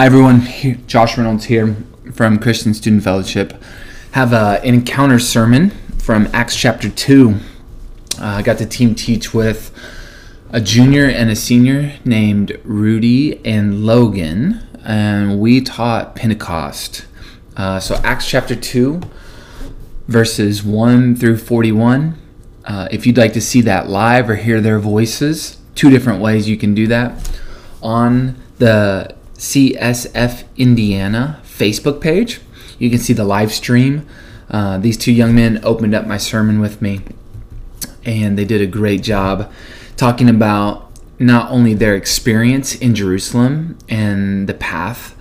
Hi everyone, Josh Reynolds here from Christian Student Fellowship. Have an encounter sermon from Acts chapter 2. Uh, I got to team teach with a junior and a senior named Rudy and Logan, and we taught Pentecost. Uh, so Acts chapter 2, verses 1 through 41. Uh, if you'd like to see that live or hear their voices, two different ways you can do that. On the CSF Indiana Facebook page. You can see the live stream. Uh, these two young men opened up my sermon with me, and they did a great job talking about not only their experience in Jerusalem and the path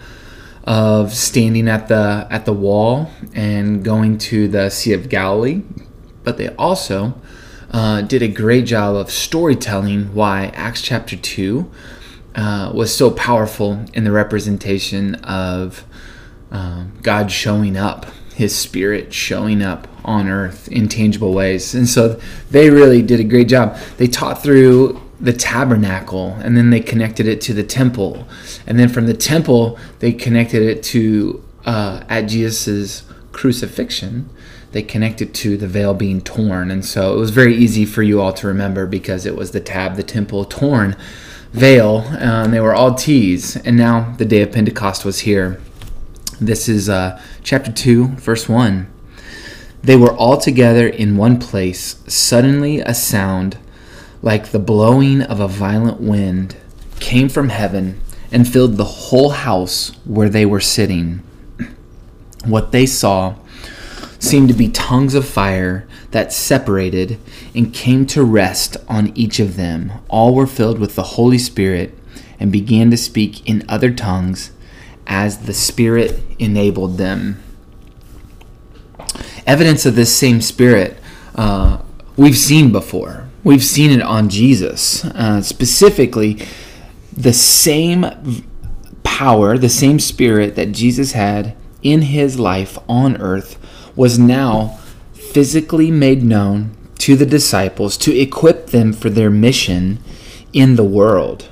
of standing at the at the wall and going to the Sea of Galilee, but they also uh, did a great job of storytelling why Acts chapter two uh, was so powerful in the representation of um, God showing up, His Spirit showing up on earth in tangible ways. And so they really did a great job. They taught through the tabernacle and then they connected it to the temple. And then from the temple, they connected it to uh, at Jesus' crucifixion. They connected to the veil being torn. And so it was very easy for you all to remember because it was the tab, the temple torn veil, and um, they were all T's. And now the day of Pentecost was here. This is uh, chapter 2, verse 1. They were all together in one place. Suddenly, a sound like the blowing of a violent wind came from heaven and filled the whole house where they were sitting. What they saw seemed to be tongues of fire that separated and came to rest on each of them. All were filled with the Holy Spirit and began to speak in other tongues as the Spirit enabled them. Evidence of this same Spirit uh, we've seen before. We've seen it on Jesus. Uh, specifically, the same power, the same Spirit that Jesus had in his life on earth was now physically made known to the disciples to equip them for their mission in the world.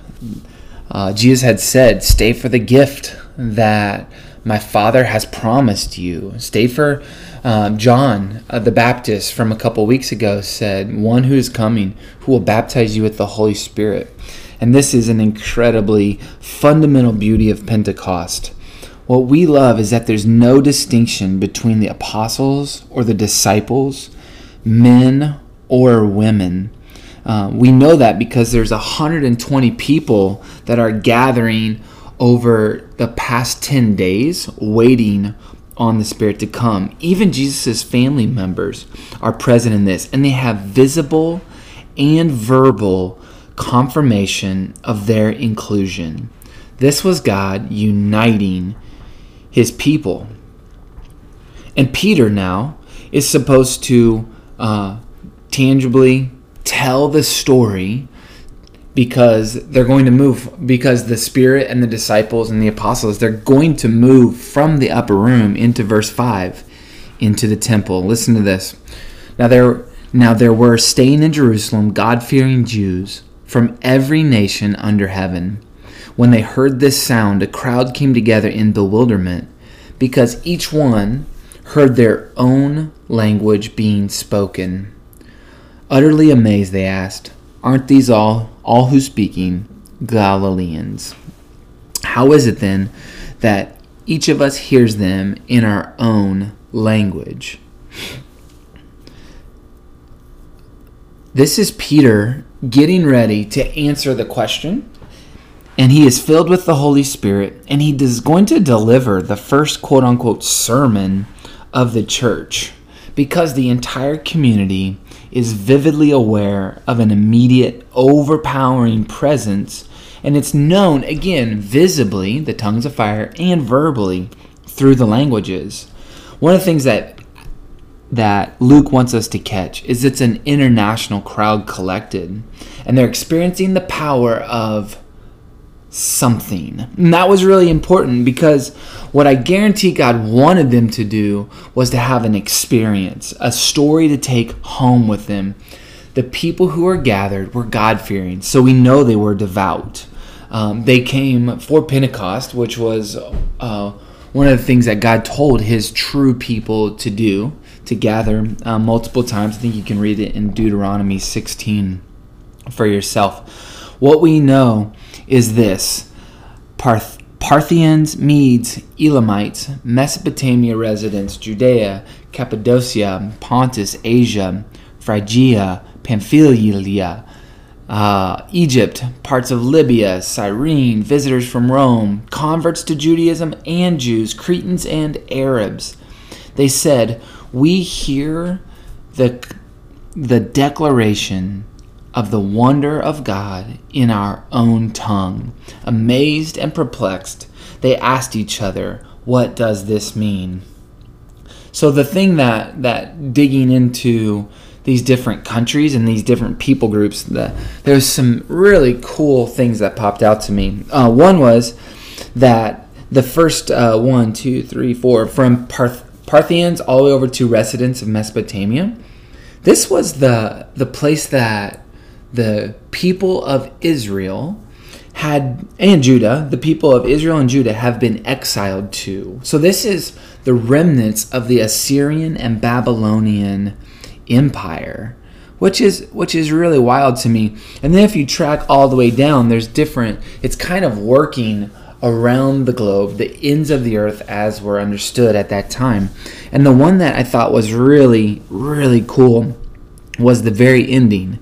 Uh, Jesus had said, Stay for the gift that my Father has promised you. Stay for uh, John uh, the Baptist from a couple weeks ago said, One who is coming who will baptize you with the Holy Spirit. And this is an incredibly fundamental beauty of Pentecost. What we love is that there's no distinction between the apostles or the disciples, men or women. Uh, we know that because there's 120 people that are gathering over the past 10 days waiting on the Spirit to come. Even Jesus' family members are present in this, and they have visible and verbal confirmation of their inclusion. This was God uniting his people. And Peter now is supposed to uh, tangibly tell the story because they're going to move because the spirit and the disciples and the apostles they're going to move from the upper room into verse 5 into the temple. Listen to this. Now there now there were staying in Jerusalem god-fearing Jews from every nation under heaven when they heard this sound, a crowd came together in bewilderment because each one heard their own language being spoken. Utterly amazed, they asked, Aren't these all, all who speaking, Galileans? How is it then that each of us hears them in our own language? This is Peter getting ready to answer the question and he is filled with the Holy Spirit, and he is going to deliver the first quote unquote sermon of the church because the entire community is vividly aware of an immediate, overpowering presence, and it's known again visibly, the tongues of fire, and verbally through the languages. One of the things that that Luke wants us to catch is it's an international crowd collected, and they're experiencing the power of something. And that was really important because what I guarantee God wanted them to do was to have an experience, a story to take home with them. The people who were gathered were God fearing, so we know they were devout. um, they came for Pentecost, which was uh, one of the things that God told His true people to do, to gather uh, multiple times. I think you can read it in Deuteronomy 16 for yourself. What we know is this Parth- Parthians, Medes, Elamites, Mesopotamia residents, Judea, Cappadocia, Pontus, Asia, Phrygia, Pamphylia, uh, Egypt, parts of Libya, Cyrene, visitors from Rome, converts to Judaism and Jews, Cretans and Arabs. They said, We hear the, the declaration of the wonder of God in our own tongue. Amazed and perplexed, they asked each other, What does this mean? So the thing that, that digging into these different countries and these different people groups, the, there's some really cool things that popped out to me. Uh, one was that the first uh, one, two, three, four, from Parth- Parthians all the way over to residents of Mesopotamia. This was the the place that the people of Israel had and Judah, the people of Israel and Judah have been exiled to. So this is the remnants of the Assyrian and Babylonian empire which is which is really wild to me. And then if you track all the way down there's different it's kind of working around the globe the ends of the earth as were understood at that time. And the one that i thought was really really cool was the very ending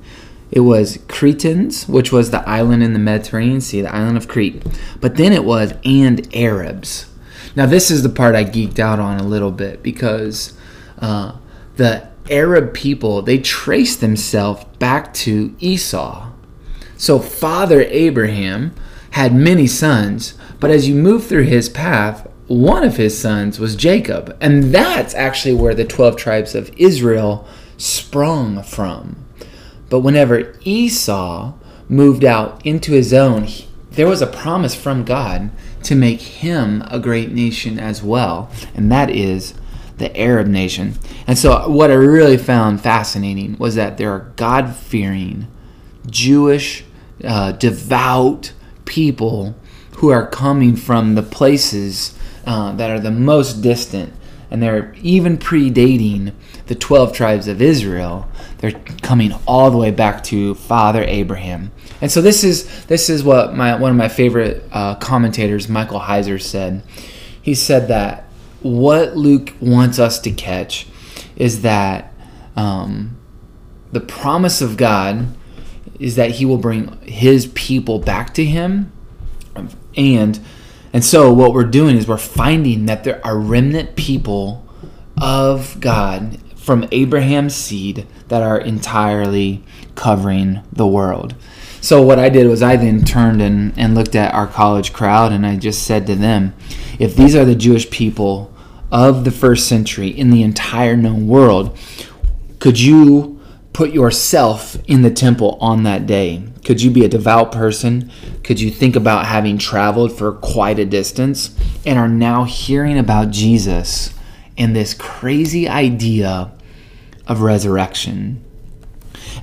it was cretans which was the island in the mediterranean sea the island of crete but then it was and arabs now this is the part i geeked out on a little bit because uh, the Arab people, they trace themselves back to Esau. So Father Abraham had many sons, but as you move through his path, one of his sons was Jacob. And that's actually where the 12 tribes of Israel sprung from. But whenever Esau moved out into his own, there was a promise from God to make him a great nation as well. And that is the Arab nation. And so, what I really found fascinating was that there are God fearing, Jewish, uh, devout people who are coming from the places uh, that are the most distant. And they're even predating the 12 tribes of Israel. They're coming all the way back to Father Abraham. And so this is this is what my one of my favorite uh, commentators, Michael Heiser, said. He said that what Luke wants us to catch is that um, the promise of God is that He will bring His people back to Him, and and so what we're doing is we're finding that there are remnant people of God from Abraham's seed that are entirely covering the world. So what I did was I then turned and, and looked at our college crowd and I just said to them, if these are the Jewish people of the first century in the entire known world, could you put yourself in the temple on that day? Could you be a devout person? Could you think about having traveled for quite a distance and are now hearing about Jesus and this crazy idea of resurrection?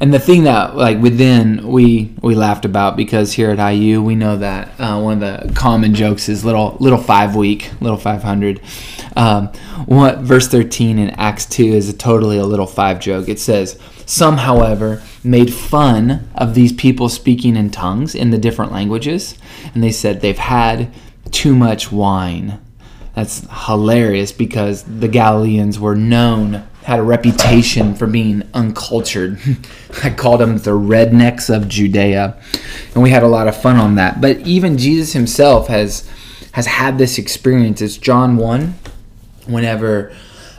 And the thing that like within we we laughed about because here at IU we know that uh, one of the common jokes is little little five week little five hundred. Um, what verse thirteen in Acts two is a totally a little five joke. It says some, however, made fun of these people speaking in tongues in the different languages, and they said they've had too much wine. That's hilarious because the Galileans were known had a reputation for being uncultured. I called them the rednecks of Judea, and we had a lot of fun on that. But even Jesus himself has has had this experience. It's John one, whenever.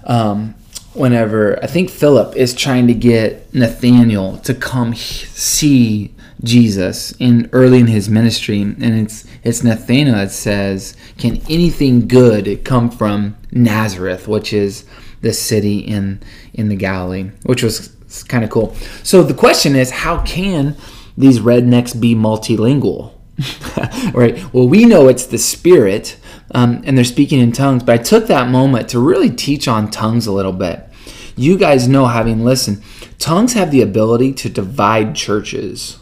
Um, whenever I think Philip is trying to get Nathaniel to come see Jesus in early in his ministry, and it's it's Nathaniel that says, "Can anything good come from Nazareth?" Which is this city in in the Galilee, which was kind of cool. So the question is, how can these rednecks be multilingual? right. Well, we know it's the Spirit, um, and they're speaking in tongues. But I took that moment to really teach on tongues a little bit. You guys know, having listened, tongues have the ability to divide churches.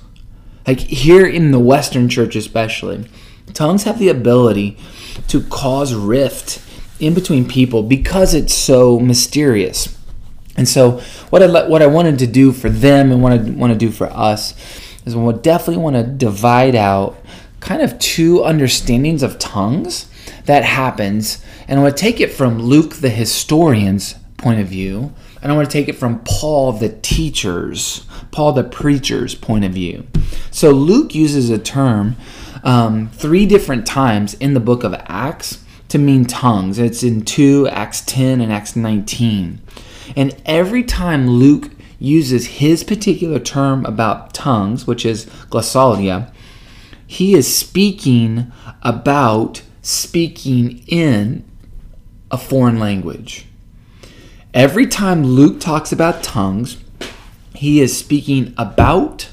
Like here in the Western church, especially, tongues have the ability to cause rift in between people because it's so mysterious. And so, what I what I wanted to do for them and what I want to do for us is we definitely want to divide out kind of two understandings of tongues that happens, and I want to take it from Luke the historian's point of view, and I want to take it from Paul the teacher's, Paul the preacher's point of view. So Luke uses a term um, three different times in the book of Acts to mean tongues. It's in 2, Acts 10, and Acts 19. And every time Luke uses his particular term about tongues, which is glossolalia, he is speaking about speaking in a foreign language. Every time Luke talks about tongues, he is speaking about,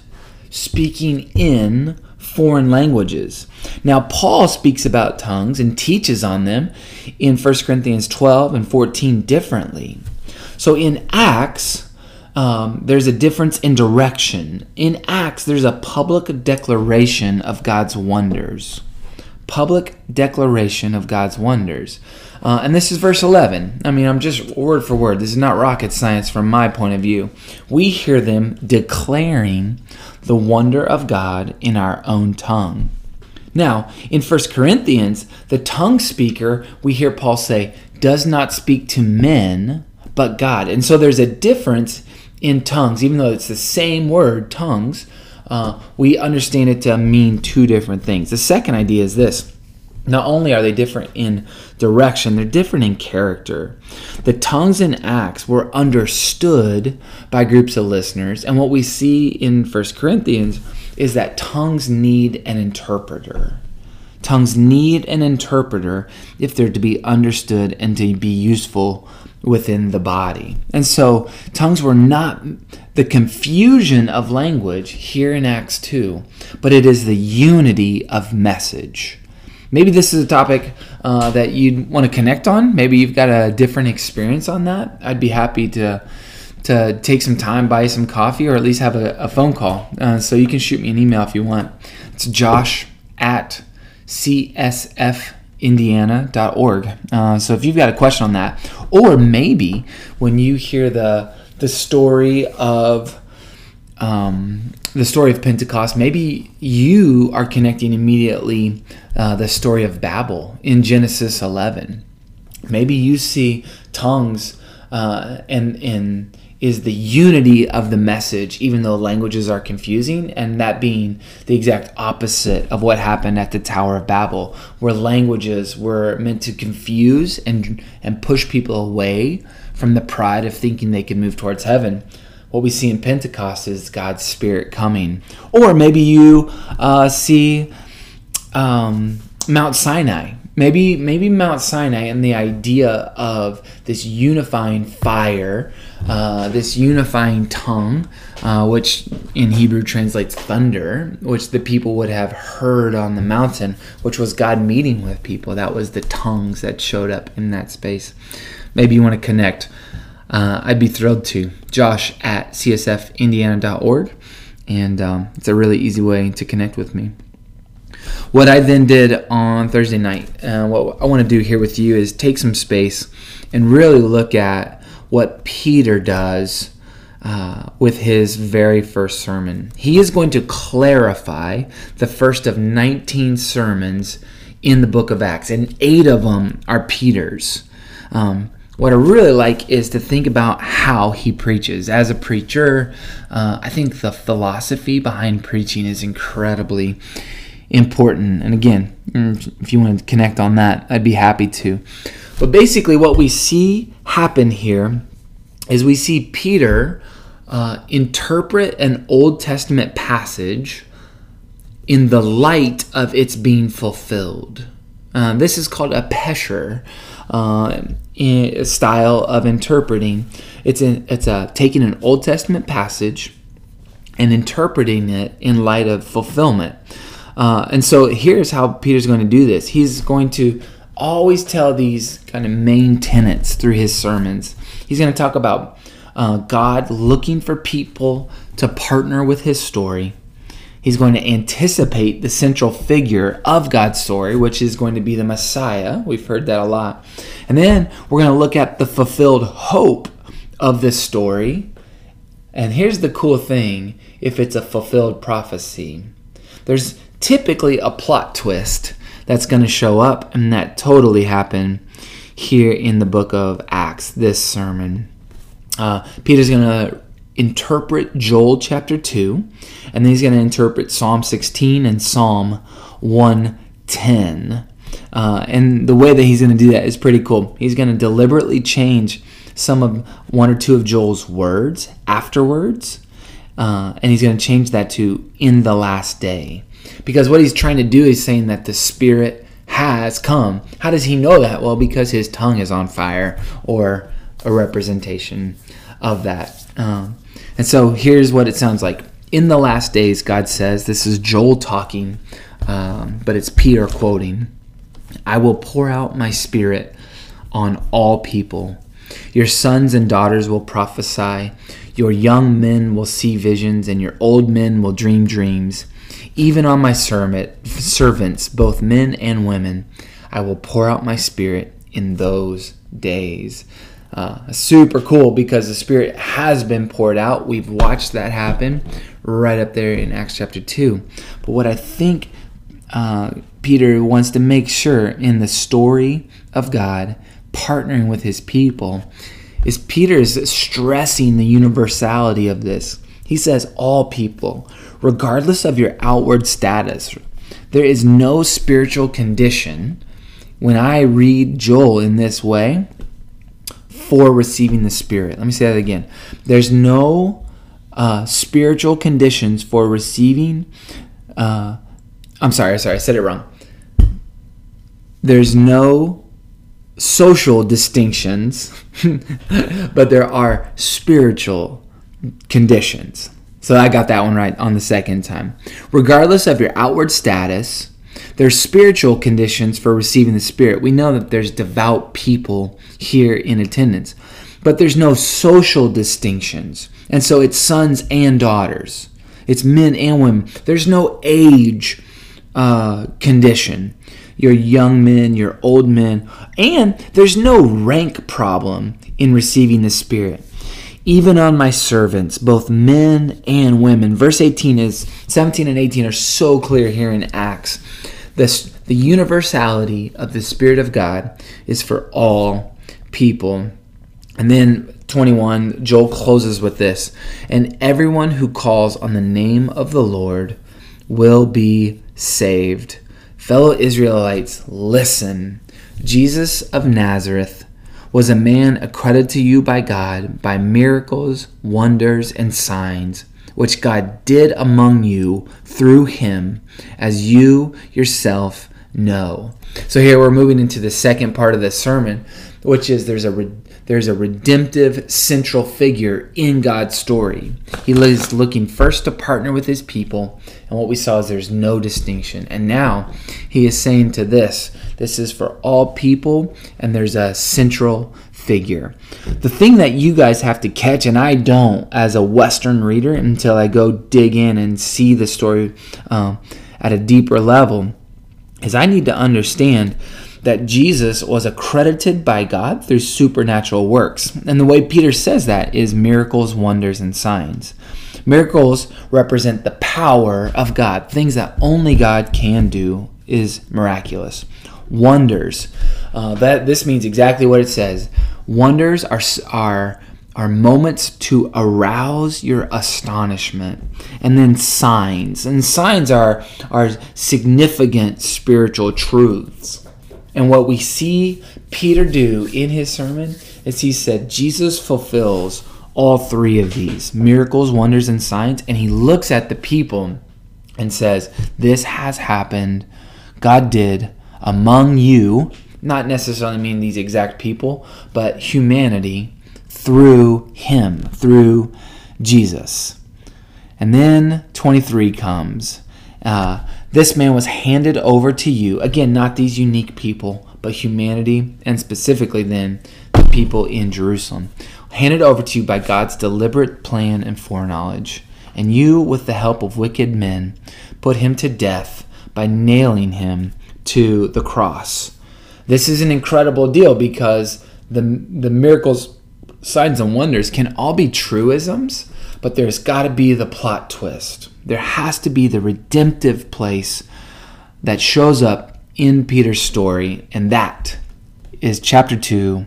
speaking in foreign languages. Now, Paul speaks about tongues and teaches on them in 1 Corinthians 12 and 14 differently. So in Acts, um, there's a difference in direction. In Acts, there's a public declaration of God's wonders. Public declaration of God's wonders. Uh, and this is verse 11. I mean, I'm just word for word. This is not rocket science from my point of view. We hear them declaring the wonder of God in our own tongue. Now, in 1 Corinthians, the tongue speaker, we hear Paul say, does not speak to men, but God. And so there's a difference in tongues, even though it's the same word, tongues. Uh, we understand it to mean two different things. The second idea is this not only are they different in direction, they're different in character. The tongues in Acts were understood by groups of listeners, and what we see in First Corinthians is that tongues need an interpreter. Tongues need an interpreter if they're to be understood and to be useful within the body. And so tongues were not the confusion of language here in Acts 2, but it is the unity of message. Maybe this is a topic uh, that you'd want to connect on. Maybe you've got a different experience on that. I'd be happy to to take some time, buy some coffee, or at least have a, a phone call. Uh, so you can shoot me an email if you want. It's josh at csfindiana.org. Uh, so if you've got a question on that, or maybe when you hear the the story of um, the story of Pentecost, maybe you are connecting immediately uh, the story of Babel in Genesis 11. Maybe you see tongues uh, and and is the unity of the message, even though languages are confusing, and that being the exact opposite of what happened at the Tower of Babel, where languages were meant to confuse and, and push people away from the pride of thinking they could move towards heaven. What we see in Pentecost is God's Spirit coming. Or maybe you uh, see um, Mount Sinai, maybe maybe Mount Sinai and the idea of this unifying fire, uh, this unifying tongue, uh, which in Hebrew translates thunder, which the people would have heard on the mountain, which was God meeting with people. That was the tongues that showed up in that space. Maybe you want to connect. Uh, I'd be thrilled to. Josh at csfindiana.org. And um, it's a really easy way to connect with me. What I then did on Thursday night, uh, what I want to do here with you is take some space and really look at what Peter does uh, with his very first sermon. He is going to clarify the first of 19 sermons in the book of Acts, and eight of them are Peter's. Um, what I really like is to think about how he preaches. As a preacher, uh, I think the philosophy behind preaching is incredibly important. And again, mm, if you want to connect on that, I'd be happy to. But basically, what we see happen here is we see Peter uh, interpret an Old Testament passage in the light of its being fulfilled. Uh, this is called a pesher uh, style of interpreting. It's a, it's a taking an Old Testament passage and interpreting it in light of fulfillment. Uh, and so here's how Peter's going to do this. He's going to always tell these kind of main tenets through his sermons. He's going to talk about uh, God looking for people to partner with his story. He's going to anticipate the central figure of God's story, which is going to be the Messiah. We've heard that a lot. And then we're going to look at the fulfilled hope of this story. And here's the cool thing if it's a fulfilled prophecy, there's typically a plot twist that's going to show up, and that totally happened here in the book of Acts, this sermon. Uh, Peter's going to interpret Joel chapter 2, and then he's going to interpret Psalm 16 and Psalm 110. Uh, and the way that he's going to do that is pretty cool. He's going to deliberately change some of one or two of Joel's words afterwards, uh, and he's going to change that to in the last day. Because what he's trying to do is saying that the Spirit has come. How does he know that? Well, because his tongue is on fire, or a representation of that. Um, and so here's what it sounds like. In the last days, God says, this is Joel talking, um, but it's Peter quoting I will pour out my spirit on all people. Your sons and daughters will prophesy. Your young men will see visions, and your old men will dream dreams. Even on my servants, both men and women, I will pour out my spirit in those days. Uh, super cool because the Spirit has been poured out. We've watched that happen right up there in Acts chapter 2. But what I think uh, Peter wants to make sure in the story of God partnering with his people is Peter is stressing the universality of this. He says, All people, regardless of your outward status, there is no spiritual condition. When I read Joel in this way, for receiving the Spirit. Let me say that again. There's no uh, spiritual conditions for receiving. Uh, I'm sorry, sorry, I said it wrong. There's no social distinctions, but there are spiritual conditions. So I got that one right on the second time. Regardless of your outward status, there's spiritual conditions for receiving the Spirit. We know that there's devout people here in attendance, but there's no social distinctions. And so it's sons and daughters, it's men and women. There's no age uh, condition. Your young men, your old men, and there's no rank problem in receiving the Spirit even on my servants, both men and women. Verse 18 is 17 and 18 are so clear here in Acts. This, the universality of the Spirit of God is for all people. And then 21, Joel closes with this And everyone who calls on the name of the Lord will be saved. Fellow Israelites, listen. Jesus of Nazareth was a man accredited to you by God by miracles, wonders, and signs which God did among you through him, as you yourself know. So here we're moving into the second part of the sermon, which is there's a there's a redemptive central figure in God's story. He is looking first to partner with his people, and what we saw is there's no distinction. And now he is saying to this, this is for all people, and there's a central figure. The thing that you guys have to catch, and I don't as a Western reader until I go dig in and see the story um, at a deeper level, is I need to understand that Jesus was accredited by God through supernatural works. And the way Peter says that is miracles, wonders, and signs. Miracles represent the power of God. Things that only God can do is miraculous. Wonders. Uh, that this means exactly what it says. Wonders are, are, are moments to arouse your astonishment. And then signs. And signs are, are significant spiritual truths. And what we see Peter do in his sermon is he said, Jesus fulfills all three of these miracles, wonders, and signs. And he looks at the people and says, This has happened. God did among you not necessarily mean these exact people, but humanity through him, through Jesus. And then 23 comes. Uh, this man was handed over to you. Again, not these unique people, but humanity, and specifically then the people in Jerusalem. Handed over to you by God's deliberate plan and foreknowledge and you, with the help of wicked men, put him to death by nailing him to the cross. This is an incredible deal because the, the miracles, signs, and wonders can all be truisms, but there's got to be the plot twist. There has to be the redemptive place that shows up in Peter's story, and that is chapter 2,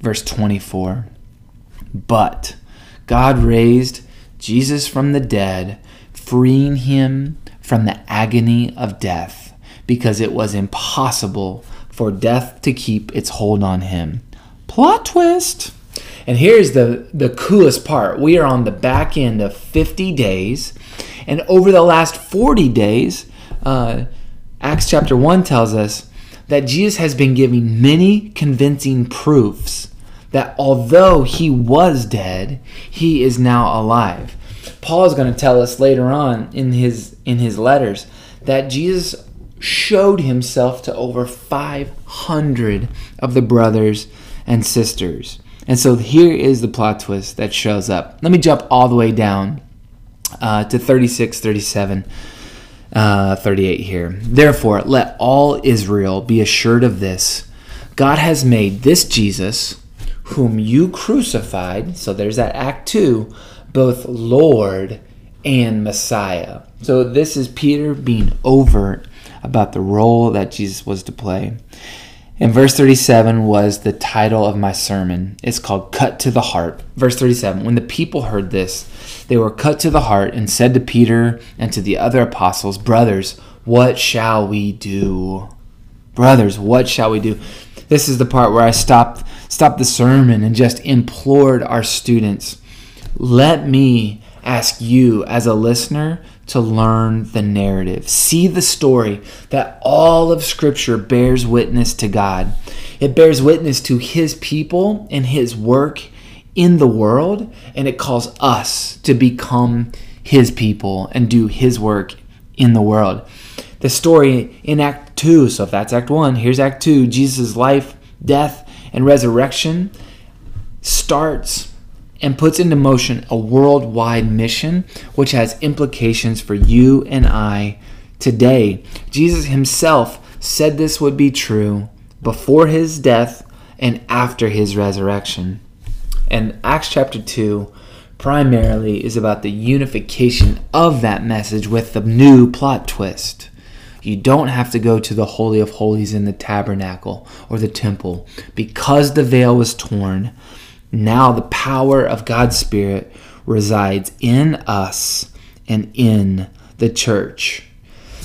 verse 24. But God raised Jesus from the dead, freeing him from the agony of death, because it was impossible for death to keep its hold on him. Plot twist! And here's the, the coolest part. We are on the back end of 50 days, and over the last 40 days, uh, Acts chapter 1 tells us that Jesus has been giving many convincing proofs that although he was dead, he is now alive. Paul is going to tell us later on in his in his letters that Jesus showed himself to over 500 of the brothers and sisters. And so here is the plot twist that shows up. Let me jump all the way down uh, to 36, 37, uh, 38 here. Therefore, let all Israel be assured of this God has made this Jesus whom you crucified, so there's that Act 2, both Lord and Messiah. So this is Peter being overt about the role that Jesus was to play. And verse 37 was the title of my sermon. It's called Cut to the Heart. Verse 37 When the people heard this, they were cut to the heart and said to Peter and to the other apostles, Brothers, what shall we do? Brothers, what shall we do? This is the part where I stopped stopped the sermon and just implored our students, let me ask you as a listener to learn the narrative. See the story that all of Scripture bears witness to God. It bears witness to His people and His work in the world, and it calls us to become His people and do His work in the world. The story in Act 2, so if that's Act 1, here's Act 2 Jesus' life, death, and resurrection starts and puts into motion a worldwide mission which has implications for you and I today. Jesus himself said this would be true before his death and after his resurrection. And Acts chapter 2 primarily is about the unification of that message with the new plot twist. You don't have to go to the Holy of Holies in the tabernacle or the temple. Because the veil was torn, now the power of God's Spirit resides in us and in the church.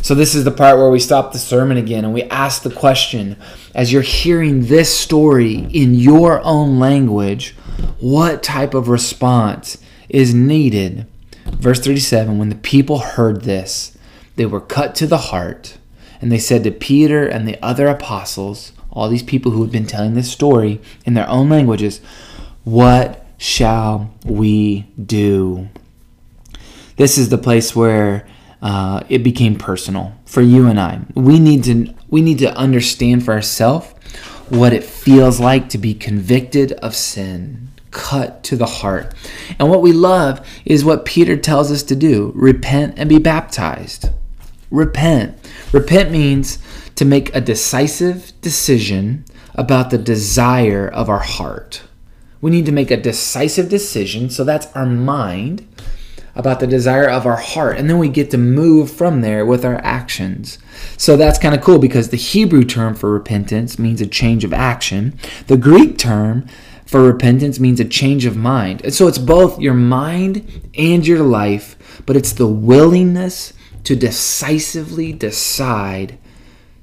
So, this is the part where we stop the sermon again and we ask the question as you're hearing this story in your own language, what type of response is needed? Verse 37 When the people heard this, they were cut to the heart, and they said to Peter and the other apostles, all these people who had been telling this story in their own languages, What shall we do? This is the place where uh, it became personal for you and I. We need to we need to understand for ourselves what it feels like to be convicted of sin, cut to the heart. And what we love is what Peter tells us to do repent and be baptized. Repent. Repent means to make a decisive decision about the desire of our heart. We need to make a decisive decision, so that's our mind, about the desire of our heart. And then we get to move from there with our actions. So that's kind of cool because the Hebrew term for repentance means a change of action. The Greek term for repentance means a change of mind. And so it's both your mind and your life, but it's the willingness to decisively decide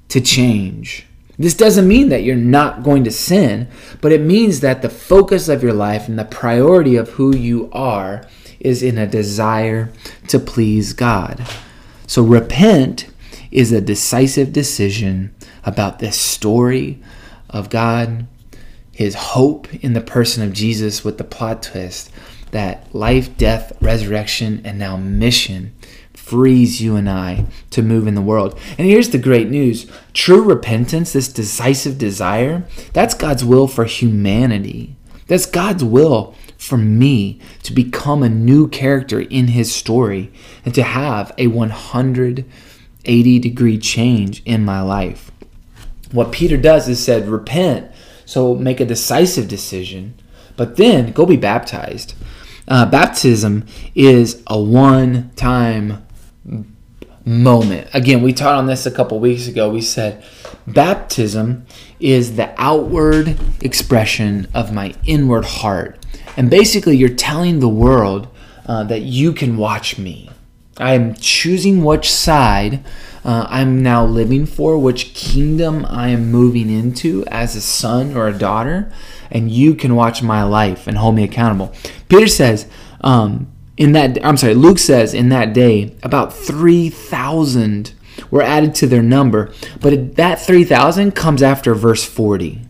to change. This doesn't mean that you're not going to sin, but it means that the focus of your life and the priority of who you are is in a desire to please God. So repent is a decisive decision about this story of God, his hope in the person of Jesus with the plot twist that life, death, resurrection, and now mission frees you and I to move in the world. And here's the great news true repentance, this decisive desire, that's God's will for humanity. That's God's will for me to become a new character in his story and to have a 180 degree change in my life. What Peter does is said, repent, so make a decisive decision, but then go be baptized. Uh, baptism is a one time moment. Again, we taught on this a couple weeks ago. We said baptism is the outward expression of my inward heart. And basically, you're telling the world uh, that you can watch me. I am choosing which side uh, I'm now living for, which kingdom I am moving into as a son or a daughter, and you can watch my life and hold me accountable. Peter says, um, in that I'm sorry, Luke says in that day about 3,000 were added to their number, but that 3,000 comes after verse 40.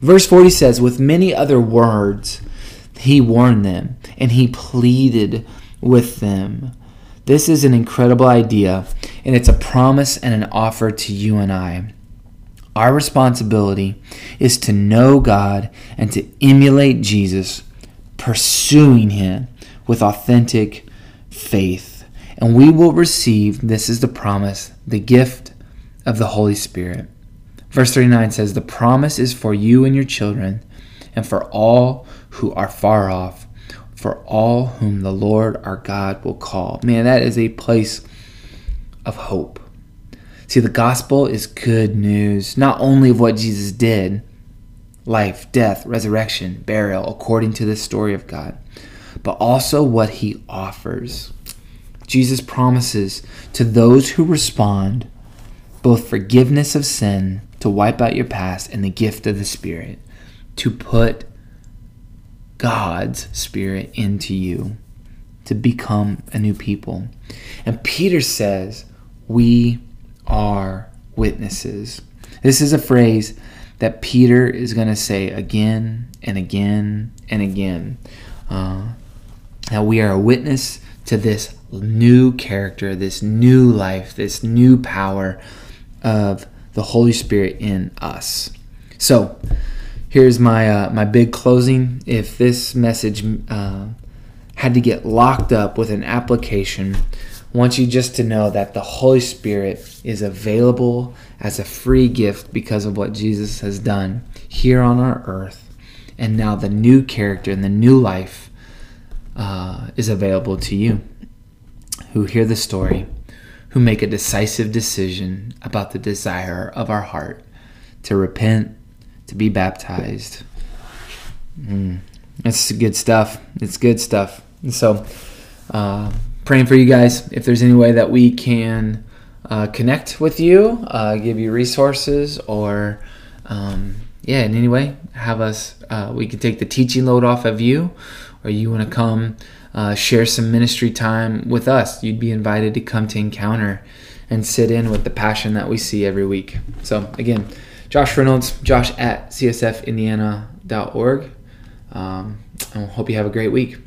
Verse 40 says, With many other words, he warned them and he pleaded with them. This is an incredible idea, and it's a promise and an offer to you and I. Our responsibility is to know God and to emulate Jesus, pursuing Him with authentic faith. And we will receive, this is the promise, the gift of the Holy Spirit. Verse 39 says, The promise is for you and your children, and for all who are far off, for all whom the Lord our God will call. Man, that is a place of hope. See, the gospel is good news, not only of what Jesus did life, death, resurrection, burial, according to the story of God, but also what he offers. Jesus promises to those who respond both forgiveness of sin to wipe out your past and the gift of the Spirit to put God's Spirit into you to become a new people. And Peter says, We are witnesses. This is a phrase that Peter is going to say again and again and again. Uh, that we are a witness to this new character, this new life, this new power of the Holy Spirit in us. So, here's my uh, my big closing. If this message uh, had to get locked up with an application, I want you just to know that the Holy Spirit is available as a free gift because of what Jesus has done here on our earth, and now the new character and the new life uh, is available to you who hear the story, who make a decisive decision about the desire of our heart to repent, to be baptized. Mm, it's good stuff. It's good stuff. And so, uh, praying for you guys. If there's any way that we can uh, connect with you, uh, give you resources, or um, yeah, in any way, have us, uh, we can take the teaching load off of you or you want to come uh, share some ministry time with us, you'd be invited to come to Encounter and sit in with the passion that we see every week. So, again, Josh Reynolds, josh at csfindiana.org. Um, I hope you have a great week.